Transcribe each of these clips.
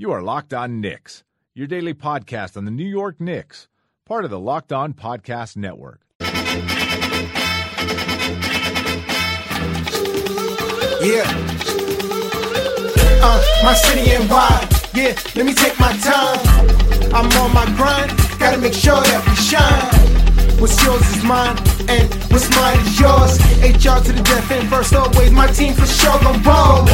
You are Locked On Knicks, your daily podcast on the New York Knicks, part of the Locked On Podcast Network. Yeah. Uh, my city and wide. Yeah, let me take my time. I'm on my grind. Gotta make sure that we shine. What's yours is mine, and what's mine is yours. HR to the death and first, always. My team for sure gon' roll.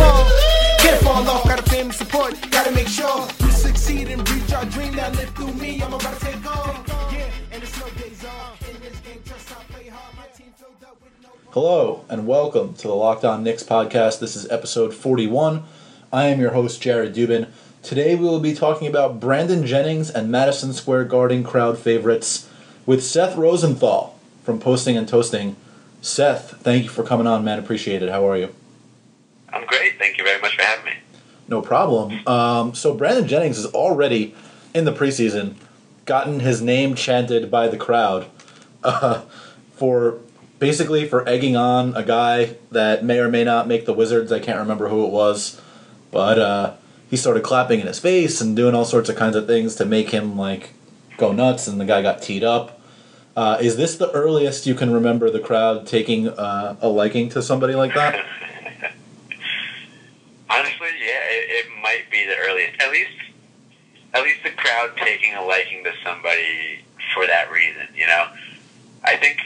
Can't fall off, got a family support. Gotta make sure we succeed and reach our dream that live through me. I'm about to take. Yeah, and off. In this game, trust play hard. My with no. Hello and welcome to the Locked On Knicks podcast. This is episode 41. I am your host, Jared Dubin. Today we will be talking about Brandon Jennings and Madison Square Garden crowd favorites with Seth Rosenthal from Posting and Toasting. Seth, thank you for coming on, man. Appreciate it. How are you? I'm great. Thank you very much for having me. No problem. Um, so Brandon Jennings has already in the preseason gotten his name chanted by the crowd uh, for basically for egging on a guy that may or may not make the Wizards. I can't remember who it was, but uh, he started clapping in his face and doing all sorts of kinds of things to make him like go nuts, and the guy got teed up. Uh, is this the earliest you can remember the crowd taking uh, a liking to somebody like that? Honestly, yeah, it, it might be the earliest. At least, at least the crowd taking a liking to somebody for that reason. You know, I think,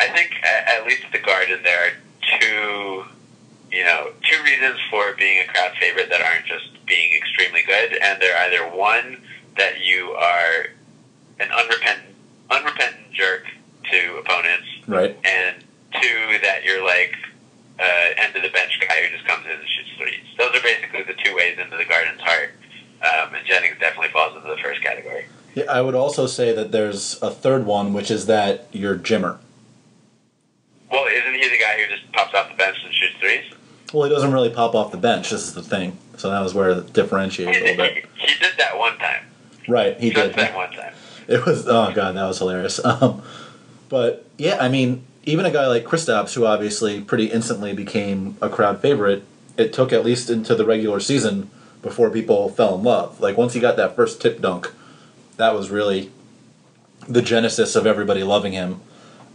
I think at, at least at the Garden there are two, you know, two reasons for being a crowd favorite that aren't just being extremely good, and they're either one that you are an unrepentant, unrepentant jerk to opponents, right. and two that you're like uh, end of the bench guy who just comes in and shoots threes. Those are basically the two ways into the Garden's heart. Um, and Jennings definitely falls into the first category. Yeah, I would also say that there's a third one, which is that you're Jimmer. Well, isn't he the guy who just pops off the bench and shoots threes? Well, he doesn't really pop off the bench. This is the thing. So that was where it differentiated a little bit. he did that one time. Right, he did. that one time. It was oh god, that was hilarious. Um, but yeah, I mean, even a guy like Kristaps, who obviously pretty instantly became a crowd favorite, it took at least into the regular season before people fell in love. Like once he got that first tip dunk, that was really the genesis of everybody loving him.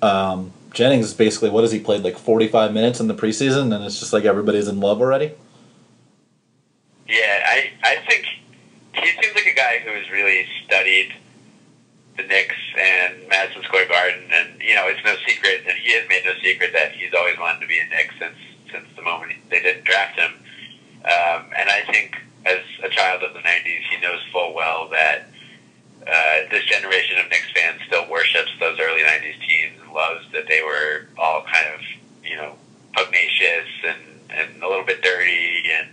Um, Jennings basically what has he played like forty five minutes in the preseason, and it's just like everybody's in love already. Yeah, I, I think he seems like a guy who has really studied the Knicks and Madison Square Garden, and you know it's no secret, and he has made no secret that he's always wanted to be a Knick since since the moment they didn't draft him. Um, and I think as a child of the '90s, he knows full well that uh, this generation of Knicks fans still worships those early '90s teams and loves that they were all kind of you know pugnacious and and a little bit dirty and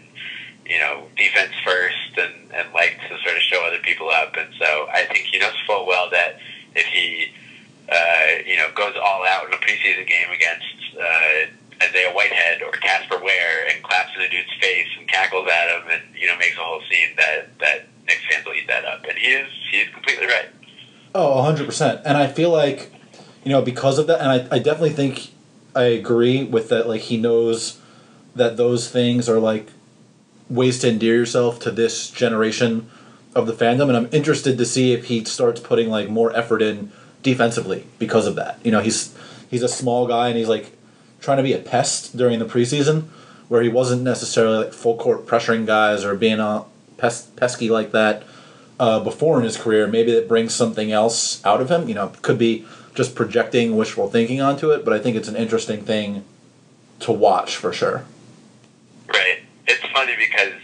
you know, defense first and, and liked to sort of show other people up. And so I think he knows full well that if he, uh, you know, goes all out in a preseason game against uh, Isaiah Whitehead or Casper Ware and claps in a dude's face and cackles at him and, you know, makes a whole scene that, that Knicks fans will eat that up. And he is, he is completely right. Oh, 100%. And I feel like, you know, because of that, and I, I definitely think I agree with that. Like, he knows that those things are like ways to endear yourself to this generation of the fandom. And I'm interested to see if he starts putting like more effort in defensively because of that. You know, he's he's a small guy and he's like trying to be a pest during the preseason where he wasn't necessarily like full court pressuring guys or being a pes- pesky like that uh, before in his career. Maybe that brings something else out of him. You know, could be just projecting wishful thinking onto it, but I think it's an interesting thing to watch for sure. Right. It's funny because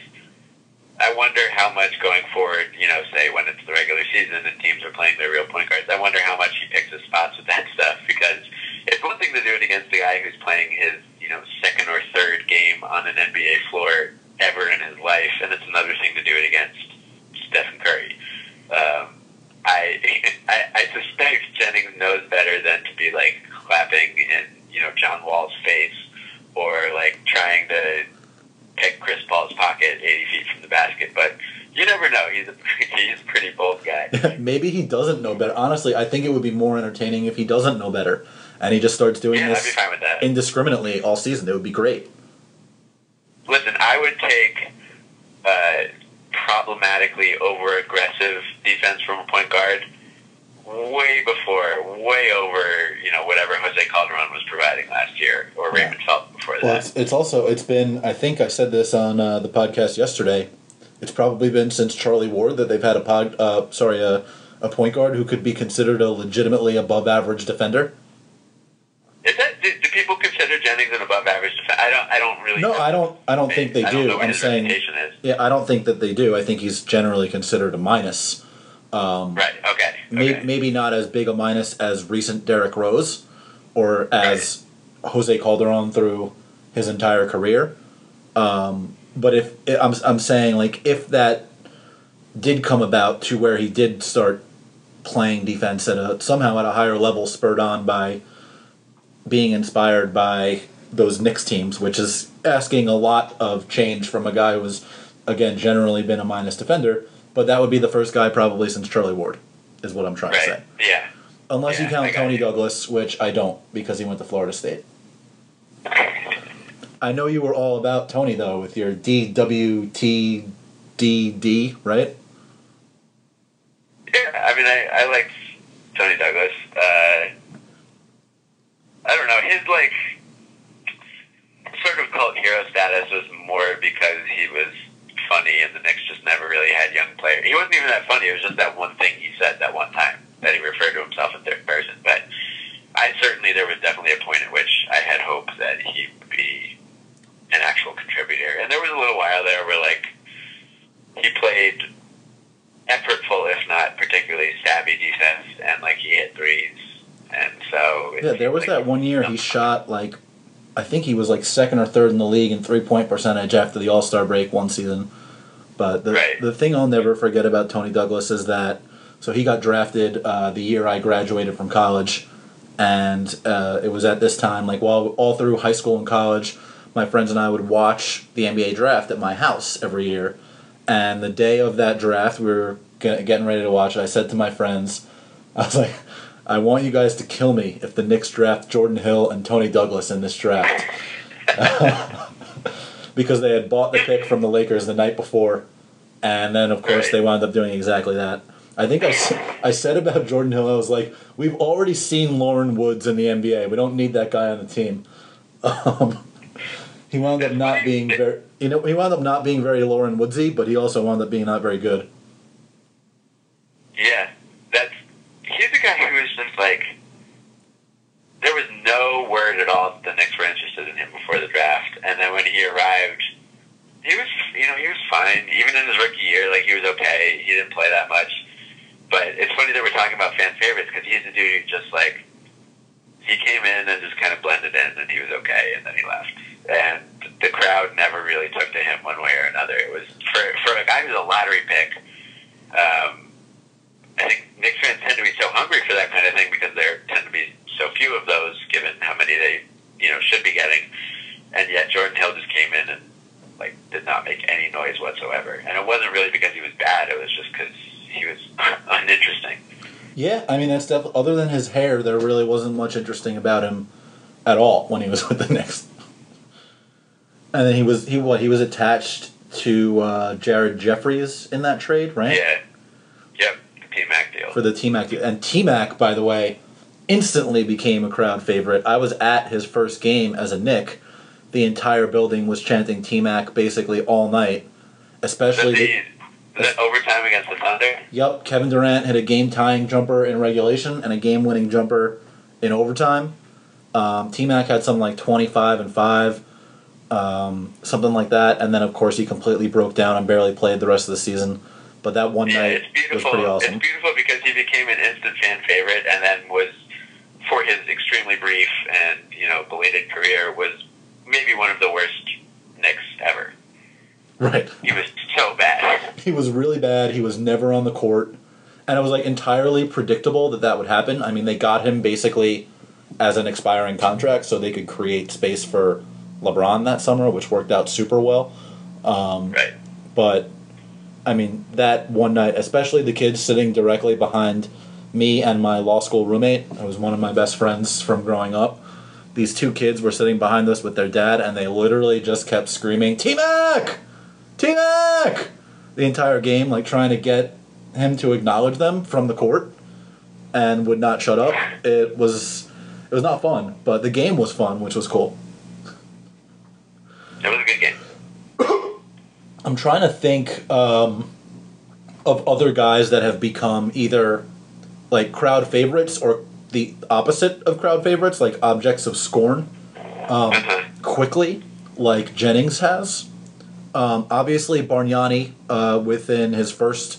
I wonder how much going forward, you know, say when it's the regular season and teams are playing their real point guards, I wonder how much he picks his spots with that stuff because it's one thing to do it against a guy who's playing his, you know, second or third game on an NBA floor ever in his life, and it's another thing to do it against Stephen Curry. Um, I, I I suspect Jennings knows better than to be like clapping in you know John Wall's face or like trying to pick Chris Paul's pocket 80 feet from the basket. But you never know. He's a he's a pretty bold guy. Maybe he doesn't know better. Honestly, I think it would be more entertaining if he doesn't know better and he just starts doing Yeah, this fine with that. indiscriminately all season. It would be great. Listen, I would take uh, problematically over aggressive defense from a point guard way before, way over, you know, whatever Jose Calderon was providing last year or Raymond Felton before Well, that. it's, it's also it's been I think I said this on uh, the podcast yesterday. It's probably been since Charlie Ward that they've had a pod. Uh, sorry, a, a point guard who could be considered a legitimately above average defender. Is that do, do people consider Jennings an above average defense? I don't. I don't really. No, know. I don't. I don't think they I what I'm saying. Yeah, I don't think that they do. I think he's generally considered a minus. Right. Okay. May, okay. Maybe not as big a minus as recent Derrick Rose, or as Jose Calderon through his entire career. Um, but if I'm, I'm saying like if that did come about to where he did start playing defense at a somehow at a higher level, spurred on by being inspired by those Knicks teams, which is asking a lot of change from a guy who who's again generally been a minus defender. But that would be the first guy probably since Charlie Ward, is what I'm trying to say. Yeah. Unless you count Tony you. Douglas, which I don't because he went to Florida State. I know you were all about Tony though with your DWTDD, right? Yeah, I mean, I, I like Tony Douglas. Uh, I don't know. His, like, sort of cult hero status was more because he was funny and the Knicks just never really had young players. He wasn't even that funny. It was just that one thing he said that one time that he referred to himself in third person. But I certainly, there was definitely a point at which I had hope that he would be an actual contributor. And there was a little while there where, like, he played effortful, if not particularly savvy defense, and like he hit threes, and so it Yeah, there seemed was like that one year he shot like I think he was like second or third in the league in three point percentage after the All Star break one season. But the Right. the thing I'll never forget about Tony Douglas is that so he got drafted uh, the year I graduated from college, and uh, it was at this time like while all through high school and college, my friends and I would watch the NBA draft at my house every year. And the day of that draft, we were getting ready to watch it. I said to my friends, I was like, I want you guys to kill me if the Knicks draft Jordan Hill and Tony Douglas in this draft. because they had bought the pick from the Lakers the night before. And then, of course, they wound up doing exactly that. I think I, I said about Jordan Hill, I was like, we've already seen Loren Woods in the NBA. We don't need that guy on the team. Um, he wound up not being very, you know, he wound up not being very Loren Woodsy, but he also wound up being not very good. Yeah, that's he's a guy who was just like there was no word at all that the Knicks were interested in him before the draft, and then when he arrived, he was you know he was fine. Even in his rookie year, like he was okay. He didn't play that much, but it's funny that we're talking about fan favorites because he's a dude just like he came in and just kind of blended in, and he was okay, and then he left. And the crowd never really took to him one way or another. It was for for a guy who's a lottery pick. Um, I think Knicks fans tend to be so hungry for that kind of thing because there tend to be so few of those, given how many they you know should be getting. And yet Jordan Hill just came in and like did not make any noise whatsoever. And it wasn't really because he was bad; it was just because he was uninteresting. Yeah, I mean that's definitely other than his hair, there really wasn't much interesting about him at all when he was with the Knicks. And then he was he what he was attached to uh, Jared Jeffries in that trade, right? Yeah. Yep. The T Mac deal. For the T Mac deal, and T Mac, by the way, instantly became a crowd favorite. I was at his first game as a Knick. The entire building was chanting T Mac basically all night, especially. the, the- the overtime against the Thunder? Yep, Kevin Durant hit a game tying jumper in regulation and a game winning jumper in overtime. Um, T Mac had something like 25 and 5, um, something like that. And then, of course, he completely broke down and barely played the rest of the season. But that one Yeah, night it's was beautiful. pretty awesome. It's beautiful because he became an instant fan favorite, and then was for his extremely brief and you know belated career was maybe one of the worst Knicks ever. Right. He was so bad. He was really bad. He was never on the court. And it was like entirely predictable that that would happen. I mean, they got him basically as an expiring contract so they could create space for LeBron that summer, which worked out super well. Um, right. But I mean, that one night, especially the kids sitting directly behind me and my law school roommate, who was one of my best friends from growing up. These two kids were sitting behind us with their dad, and they literally just kept screaming, T Mac! T Mac! The entire game, like trying to get him to acknowledge them from the court, and would not shut up. It was. It was not fun, but the game was fun, which was cool. It was a good game. I'm trying to think um, of other guys that have become either like crowd favorites or the opposite of crowd favorites, like objects of scorn, um, quickly, like Jennings has. Um, obviously, Bargnani, uh, within his first,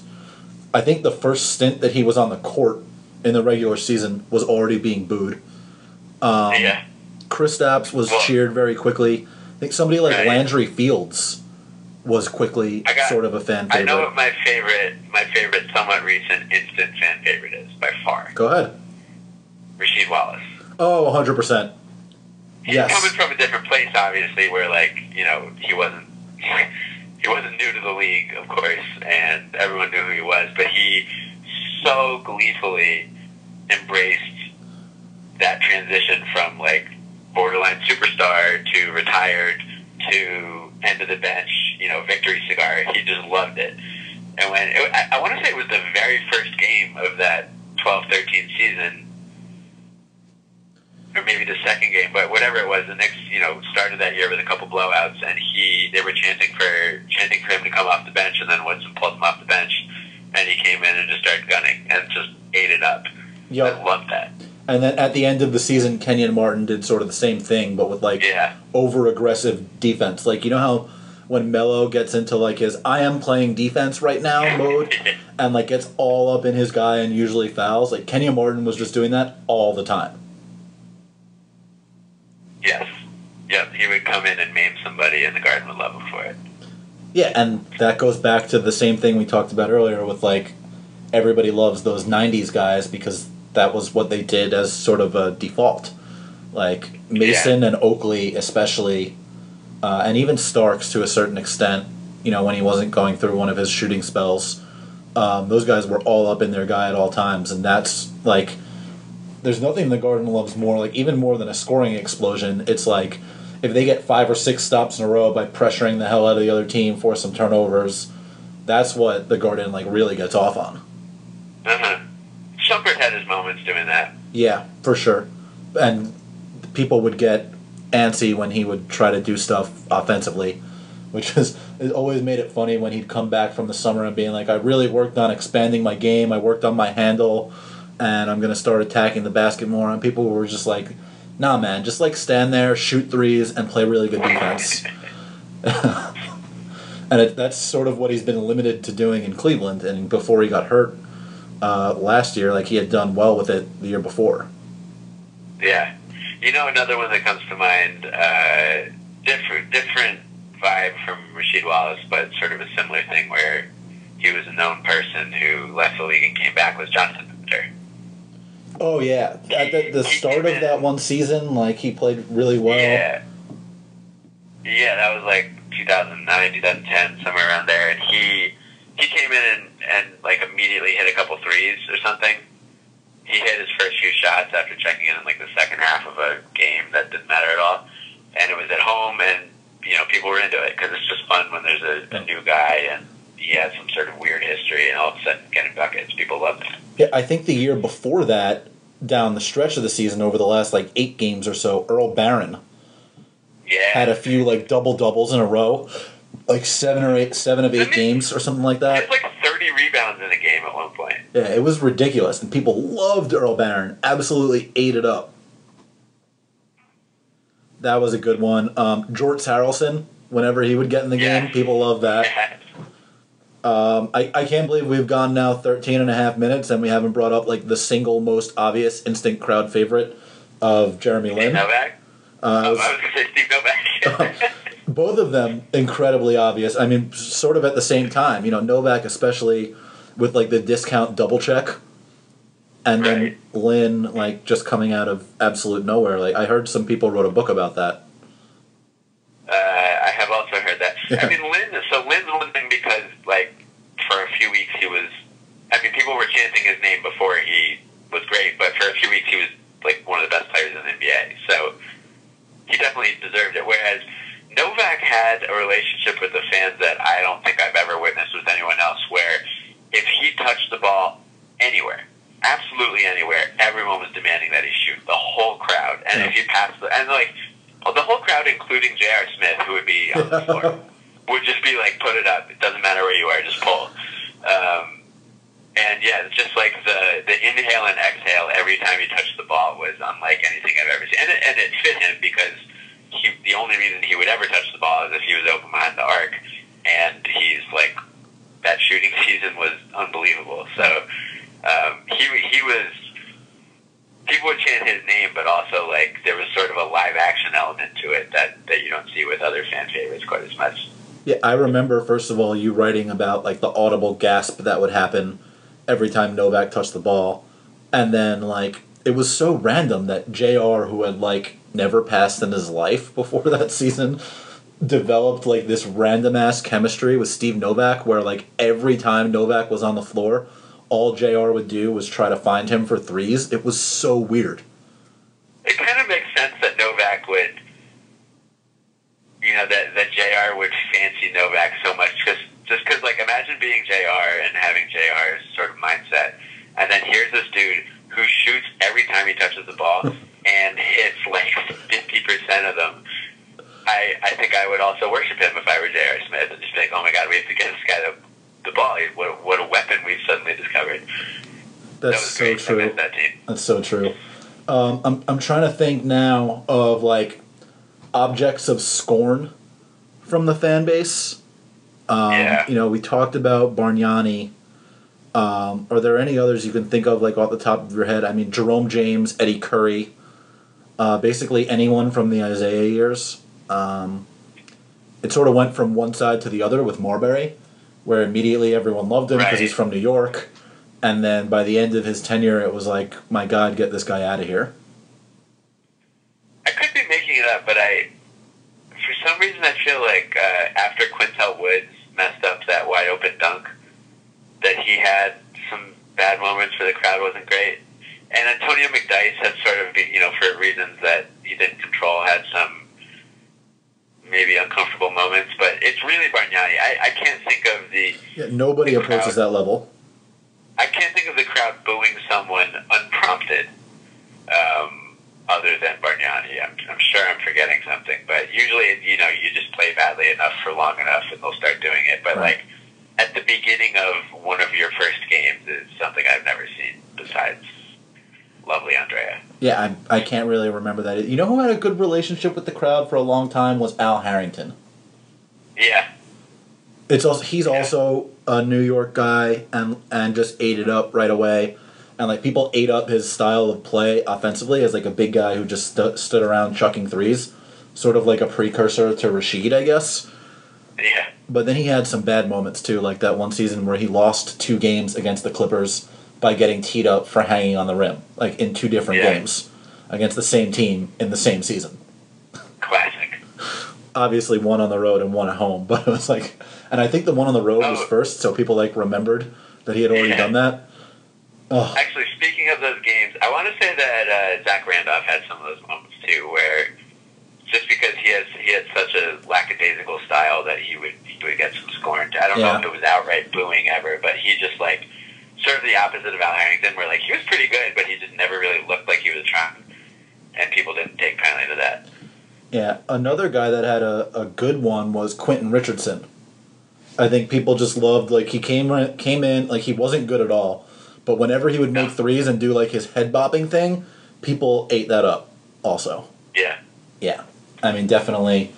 I think the first stint that he was on the court in the regular season was already being booed. Um, yeah. Kristaps was Well- cheered very quickly. I think somebody like Right. Landry Fields was quickly got- sort of a fan favorite. I know what my favorite, my favorite, somewhat recent instant fan favorite is by far. Go ahead. Rasheed Wallace. Oh, 100%. He's Yes. coming from a different place, obviously, where like you know he wasn't he wasn't new to the league, of course, and everyone knew who he was. But he so gleefully embraced that transition from like borderline superstar to retired to end of the bench, you know, victory cigar. He just loved it. And when it, I, I want to say it was the very first game of that 12-13 season, or maybe the second game, but whatever it was, the Knicks, you know, started that year with a couple blowouts, and he they were chanting for chanting for him to come off the bench, and then Woodson pulled him off the bench, and he came in and just started gunning and just ate it up. Yep. I loved that. And then at the end of the season, Kenyon Martin did sort of the same thing, but with like Yeah. over aggressive defense. Like, you know how when Melo gets into like his I am playing defense right now mode and like gets all up in his guy and usually fouls? Like, Kenyon Martin was just doing that all the time. Yes. Yep. He would come in and maim somebody, and the Garden would love him for it. Yeah, and that goes back to the same thing we talked about earlier with like everybody loves those 90s guys because that was what they did as sort of a default. Like Mason and Oakley, especially, uh, and even Starks to a certain extent, you know, when he wasn't going through one of his shooting spells, um, those guys were all up in their guy at all times, and that's like. There's nothing the Garden loves more, like even more than a scoring explosion. It's like if they get five or six stops in a row by pressuring the hell out of the other team, force some turnovers, that's what the Garden like really gets off on. Uh-huh. Shumpert had his moments doing that. Yeah, for sure. And people would get antsy when he would try to do stuff offensively, which is it always made it funny when he'd come back from the summer and being like, "I really worked on expanding my game. I worked on my handle, and I'm gonna start attacking the basket more." And people were just like, "Nah, man, just like stand there, shoot threes, and play really good defense." and it, that's sort of what he's been limited to doing in Cleveland. And before he got hurt uh, last year, like he had done well with it the year before. Yeah. You know, another one that comes to mind, uh, different, different vibe from Rasheed Wallace, but sort of a similar thing where he was a known person who left the league and came back was Jonathan. Oh yeah, at the, the start of that one season, like he played really well. Yeah. Yeah, that was like 2009, 2010, somewhere around there. And he he came in and, and like immediately hit a couple threes or something. He hit his first few shots after checking in in like the second half of a game that didn't matter at all. And it was at home, and you know people were into it because it's just fun when there's a, a new guy and he has some sort of weird history, and all of a sudden getting buckets, people love it. Yeah, I think the year before that, down the stretch of the season, over the last like eight games or so, Earl Barron Yeah, had a few like double doubles in a row, like seven or eight, seven of eight Didn't games or something like that. had like 30 rebounds in a game at one point. Yeah, it was ridiculous, and people loved Earl Barron. Absolutely ate it up. That was a good one. Um, Jorts Harrellson, whenever he would get in the Yeah. game, people loved that. Um, I, I can't believe we've gone now 13 and a half minutes and we haven't brought up like the single most obvious instant crowd favorite of Jeremy Lin. Novak? Uh, Oh, was- I was going to say Steve Novak. both of them incredibly obvious. I mean, sort of at the same time. You know, Novak especially with like the discount double check, and then Right. Lin like just coming out of absolute nowhere. Like I heard some people wrote a book about that. Uh, I have also heard that. Yeah. I mean, like, for a few weeks he was. I mean, people were chanting his name before he was great, but for a few weeks he was like one of the best players in the NBA. So he definitely deserved it. Whereas Novak had a relationship with the fans that I don't think I've ever witnessed with anyone else. Where if he touched the ball anywhere, absolutely anywhere, everyone was demanding that he shoot. The whole crowd, and Yeah. if he passed the and like well, the whole crowd, including J.R. Smith, who would be on the floor, would just be like, "Put it up. It doesn't matter where you are. Just pull." Um, and yeah, it's just like the the inhale and exhale every time he touched the ball was unlike anything I've ever seen, and it, and it fit him because he the only reason he would ever touch the ball is if he was open behind the arc, and he's like that shooting season was unbelievable. So um, he he was people would chant his name, but also like there was sort of a live action element to it that that you don't see with other fan favorites quite as much. Yeah, I remember first of all you writing about like the audible gasp that would happen every time Novak touched the ball, and then like it was so random that J.R. who had like never passed in his life before that season developed like this random ass chemistry with Steve Novak where like every time Novak was on the floor, all J.R. would do was try to find him for threes. It was so weird. It kind of makes sense that Novak would, you know, that that J.R. would fancy Novak so much just just because like imagine being J.R. and having J.R.'s sort of mindset, and then here's this dude who shoots every time he touches the ball and hits like fifty percent of them. I, I think I would also worship him if I were J.R. Smith and just be like, oh my god, we have to get this guy the, the ball. What, what a weapon we've suddenly discovered. That's was so. True. that. That's so true. Um, I'm I'm trying to think now of like objects of scorn from the fan base. Um, Yeah. You know, we talked about Bargnani. Um, are there any others you can think of, like off the top of your head? I mean, Jerome James, Eddie Curry, uh, basically anyone from the Isaiah years. Um, it sort of went from one side to the other with Marbury, where immediately everyone loved him because Right. he's from New York, and then by the end of his tenure, it was like, my God, get this guy out of here. I could be making it up, but I, for some reason, I feel like uh, after Qyntel Woods messed up that wide open dunk, that he had some bad moments where the crowd wasn't great. And Antonio McDyess had sort of, you know, for reasons that he didn't control, had some maybe uncomfortable moments. But it's really Bargnani. I, I can't think of the Yeah, nobody The approaches crowd. that level. I can't think of the crowd booing someone unprompted, um, other than Bargnani. I'm, I'm sure I'm forgetting something, but usually, you know, you just play badly enough for long enough, and they'll start doing it. But Right. like at the beginning of one of your first games is something I've never seen besides lovely Andrea. Yeah, I, I can't really remember that. You know who had a good relationship with the crowd for a long time was Al Harrington. Yeah, It's also he's also a New York guy and and just ate it up right away, and like people ate up his style of play offensively as like a big guy who just stu- stood around chucking threes, sort of like a precursor to Rasheed, I guess. yeah, But then he had some bad moments too, like that one season where he lost two games against the Clippers by getting teed up for hanging on the rim, like in two different Yeah. games against the same team in the same season. classic. Obviously, one on the road and one at home, but it was like, and I think the one on the road was Oh. first, so people like remembered that he had already Yeah. done that. Oh, Actually, speaking of those games, I want to say that uh, Zach Randolph had some of those moments too, where just because he has he had such a lackadaisical style that he would he would get some scorned. I don't Yeah. know if it was outright booing ever, but he just like sort of the opposite of Al Harrington, where like he was pretty good, but he just never really looked like he was trying, and people didn't take kindly to that. yeah. Another guy that had a, a good one was Quentin Richardson. I think people just loved like he came came in like he wasn't good at all, but whenever he would make threes and do like his head bopping thing, people ate that up. Also, Yeah, Yeah, I mean, definitely.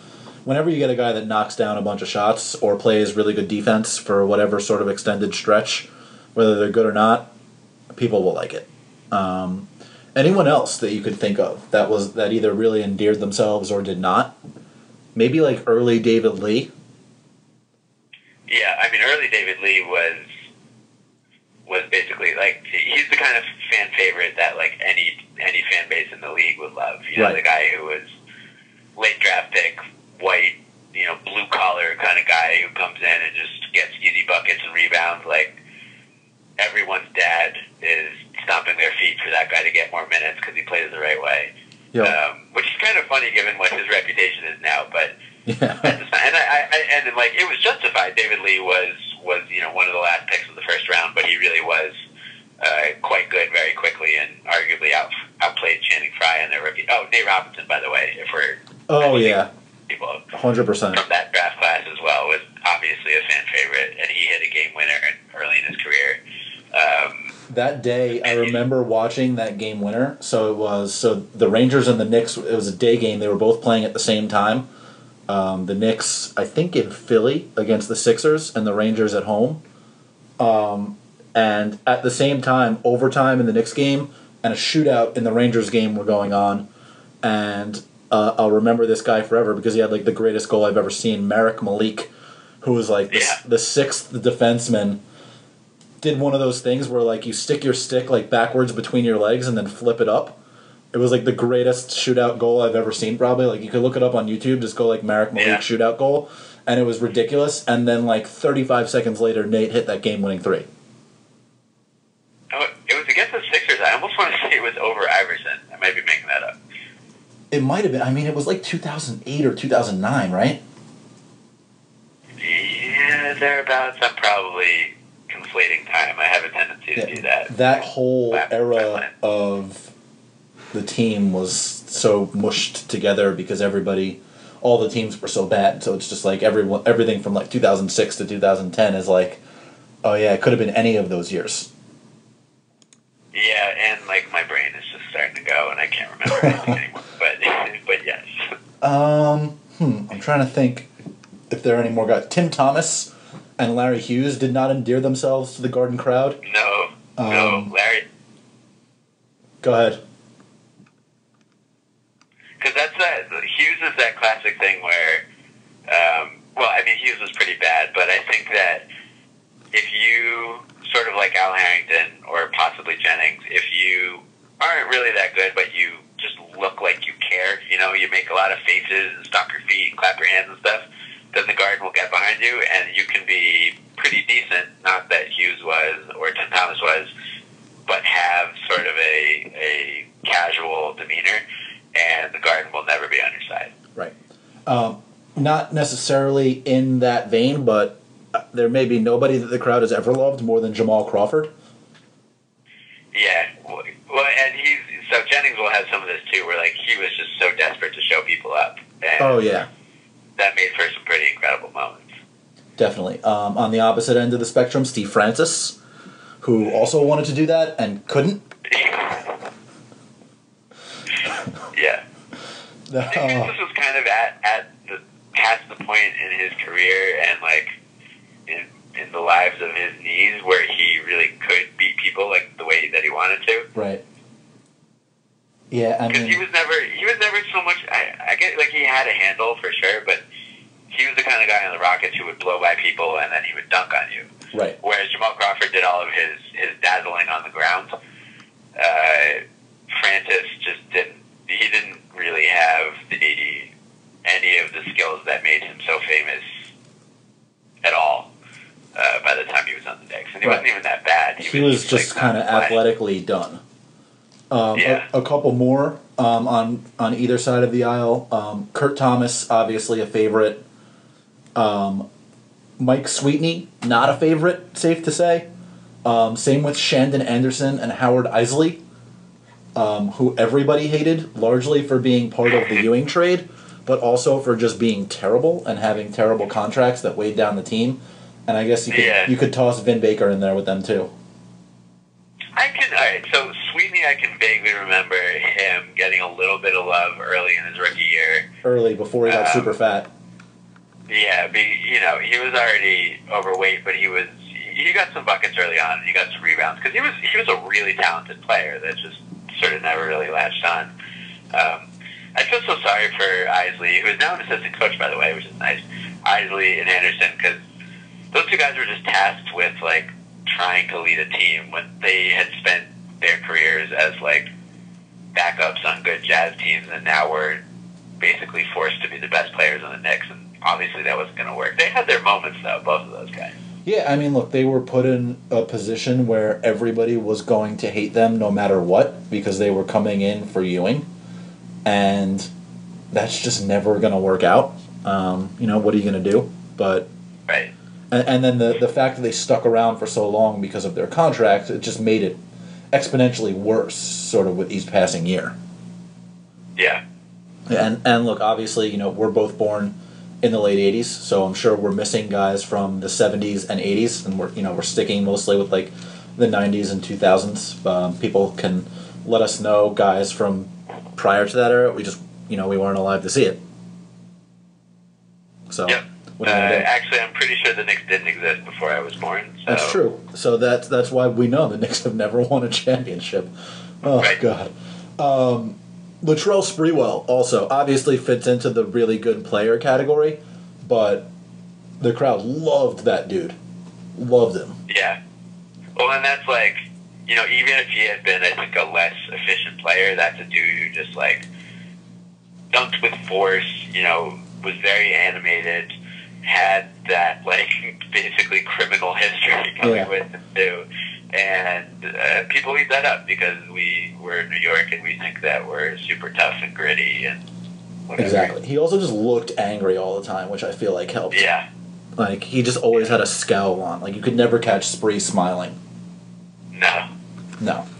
Whenever you get a guy that knocks down a bunch of shots or plays really good defense for whatever sort of extended stretch, whether they're good or not, people will like it. Um, anyone else that you could think of that was that either really endeared themselves or did not maybe like early David Lee. Yeah, I mean, early David Lee was was basically like he's the kind of fan favorite that like any any fan base in the league would love. You know, Right. the guy who was late draft pick, white, you know, blue collar kind of guy who comes in and just gets easy buckets and rebounds. Like everyone's dad is stomping their feet for that guy to get more minutes because he plays the right way. Yeah. Um, which is kind of funny given what his reputation is now, but Yeah. at the time, and I, I and like it was justified. David Lee was was you know one of the last picks of the first round, but he really was uh, quite good very quickly and arguably out outplayed Channing Frye and their rookie. Oh, Nate Robinson, by the way, if we're oh yeah. people Hundred percent. from that draft class as well, was obviously a fan favorite, and he hit a game winner early in his career. Um, That day, I remember watching that game winner. So it was so the Rangers and the Knicks. It was a day game. They were both playing at the same time. Um, the Knicks, I think, in Philly against the Sixers, and the Rangers at home. Um, and at the same time, overtime in the Knicks game and a shootout in the Rangers game were going on. And uh, I'll remember this guy forever because he had like the greatest goal I've ever seen. Marek Malik, who was like the, Yeah. the sixth defenseman did one of those things where like you stick your stick like backwards between your legs and then flip it up. It was like the greatest shootout goal I've ever seen. Probably like you could look it up on YouTube. Just go like Marek Malik Yeah. shootout goal, and it was ridiculous. And then like 35 seconds later, Nate hit that game winning three. oh, it was against the Sixers. I almost want to say it was over Iverson. I might be making that up. It might have been. I mean, it was like 2008 or 2009, right? Yeah, thereabouts. I'm probably conflating time. I have a tendency to do that. That whole era of the team was so mushed together because everybody, all the teams were so bad. So it's just like everyone, everything from like 2006 to 2010 is like, oh yeah, it could have been any of those years. Yeah, and like my brain is just starting to go, and I can't remember anything anymore. But yes, Um, hmm, I'm trying to think if there are any more guys. Tim Thomas and Larry Hughes did not endear themselves to the Garden crowd. no, Um, no, Larry, Go ahead. because that's that. Hughes is that classic thing where, um, well, I mean Hughes was pretty bad, but I think that if you sort of like Al Harrington or possibly Jennings, if you aren't really that good, but you just look like you care, you know, you make a lot of faces and stomp your feet and clap your hands and stuff, then the garden will get behind you and you can be pretty decent. Not that Hughes was or Tim Thomas was, but have sort of a a casual demeanor, and the garden will never be on your side. Right. Um, not necessarily in that vein, but uh, there may be nobody that the crowd has ever loved more than Jamal Crawford. Yeah, well, well, and he's so Jennings will have some of this too, where like he was just so desperate to show people up, and Oh yeah, that made for some pretty incredible moments. definitely. Um, on the opposite end of the spectrum, Steve Francis, who also wanted to do that and couldn't. yeah, Uh, this was kind of at at the past the point in his career and like in in the lives of his knees where he really could beat people like the way that he wanted to. right. Yeah, I Because he was never he was never so much. I, I get like he had a handle for sure, but he was the kind of guy on the Rockets who would blow by people and then he would dunk on you. right. Whereas Jamal Crawford did all of his his dazzling on the ground. Uh, Francis just didn't. He didn't really have the any of the skills that made him so famous at all. Uh, by the time he was on the Knicks, and he Right. wasn't even that bad. He was like, just kind of athletically done. Um, Yeah. a, a couple more um, on on either side of the aisle. Um, Kurt Thomas, obviously a favorite. Um, Mike Sweetney, not a favorite, safe to say. Um, same with Shandon Anderson and Howard Eisley, um, who everybody hated largely for being part of the Ewing trade, but also for just being terrible and having terrible contracts that weighed down the team. And I guess you could Yeah. you could toss Vin Baker in there with them too. I can. All right, so I can vaguely remember him getting a little bit of love early in his rookie year. early before he got Um, super fat. Yeah, be, you know, he was already overweight, but he was he got some buckets early on, and he got some rebounds because he was he was a really talented player that just sort of never really latched on. Um, I feel so sorry for Eisley, who is now an assistant coach, by the way, which is nice. Eisley and Anderson, because those two guys were just tasked with like trying to lead a team when they had spent their careers as like backups on good Jazz teams, and now we're basically forced to be the best players on the Knicks. And obviously, that wasn't going to work. They had their moments, though, both of those guys. Yeah, I mean, look, they were put in a position where everybody was going to hate them no matter what because they were coming in for Ewing, and that's just never going to work out. Um, you know, what are you going to do? But Right. and, and then the the fact that they stuck around for so long because of their contract, it just made it exponentially worse, sort of with each passing year. Yeah. And and look, obviously, you know, we're both born in the late '80s, so I'm sure we're missing guys from the '70s and '80s, and we're you know we're sticking mostly with like the '90s and 2000s. Um, people can let us know guys from prior to that era. We just you know we weren't alive to see it. So Yep. Uh, are you gonna do? actually, I'm pretty sure the Knicks didn't exist before I was born. So. That's true. So that's that's why we know the Knicks have never won a championship. Oh Right. God. Um, Latrell Sprewell also obviously fits into the really good player category, but the crowd loved that dude. Loved him. Yeah. Well, and that's like, you know, even if he had been, I think, a less efficient player, that's a dude who just like dunked with force. You know, was very animated, had that like basically criminal history coming Yeah. with him too. And uh, people eat that up because we were in New York and we think that we're super tough and gritty and whatever. Exactly. He also just looked angry all the time, which I feel like helped. Yeah. Like he just always had a scowl on. Like you could never catch Spree smiling. No. No.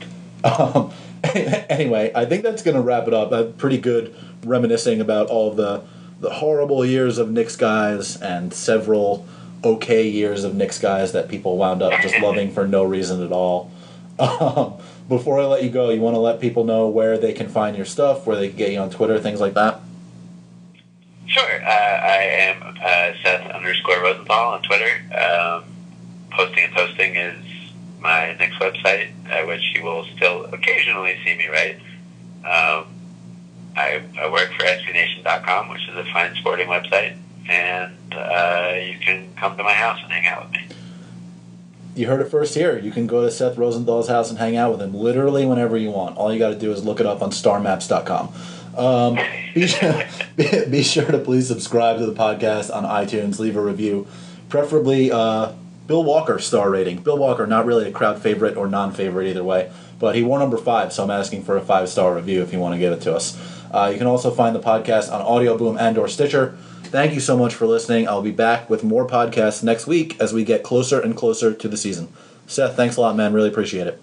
Um, anyway, I think that's going to wrap it up. A pretty good reminiscing about all the the horrible years of Knicks guys and several okay years of Knicks guys that people wound up just loving for no reason at all. Um, before I let you go, you want to let people know where they can find your stuff, where they can get you on Twitter, things like that. Sure. Uh, I am uh, Seth underscore Rosenthal on Twitter. Um, Posting and Toasting is my next website, uh, which you will still occasionally see me write. Um, I, I work for SBNation.com, which is a fine sporting website, and uh, you can come to my house and hang out with me. You heard it first here. You can go to Seth Rosenthal's house and hang out with him literally whenever you want. All you got to do is look it up on starmaps.com. Um, be, sure, be, be sure to please subscribe to the podcast on iTunes, leave a review, preferably uh, Bill Walker star rating. Bill Walker, not really a crowd favorite or non favorite either way, but he wore number five, so I'm asking for a five star review if you want to give it to us. Uh, you can also find the podcast on Audio Boom and or Stitcher. Thank you so much for listening. I'll be back with more podcasts next week as we get closer and closer to the season. Seth, thanks a lot, man. Really appreciate it.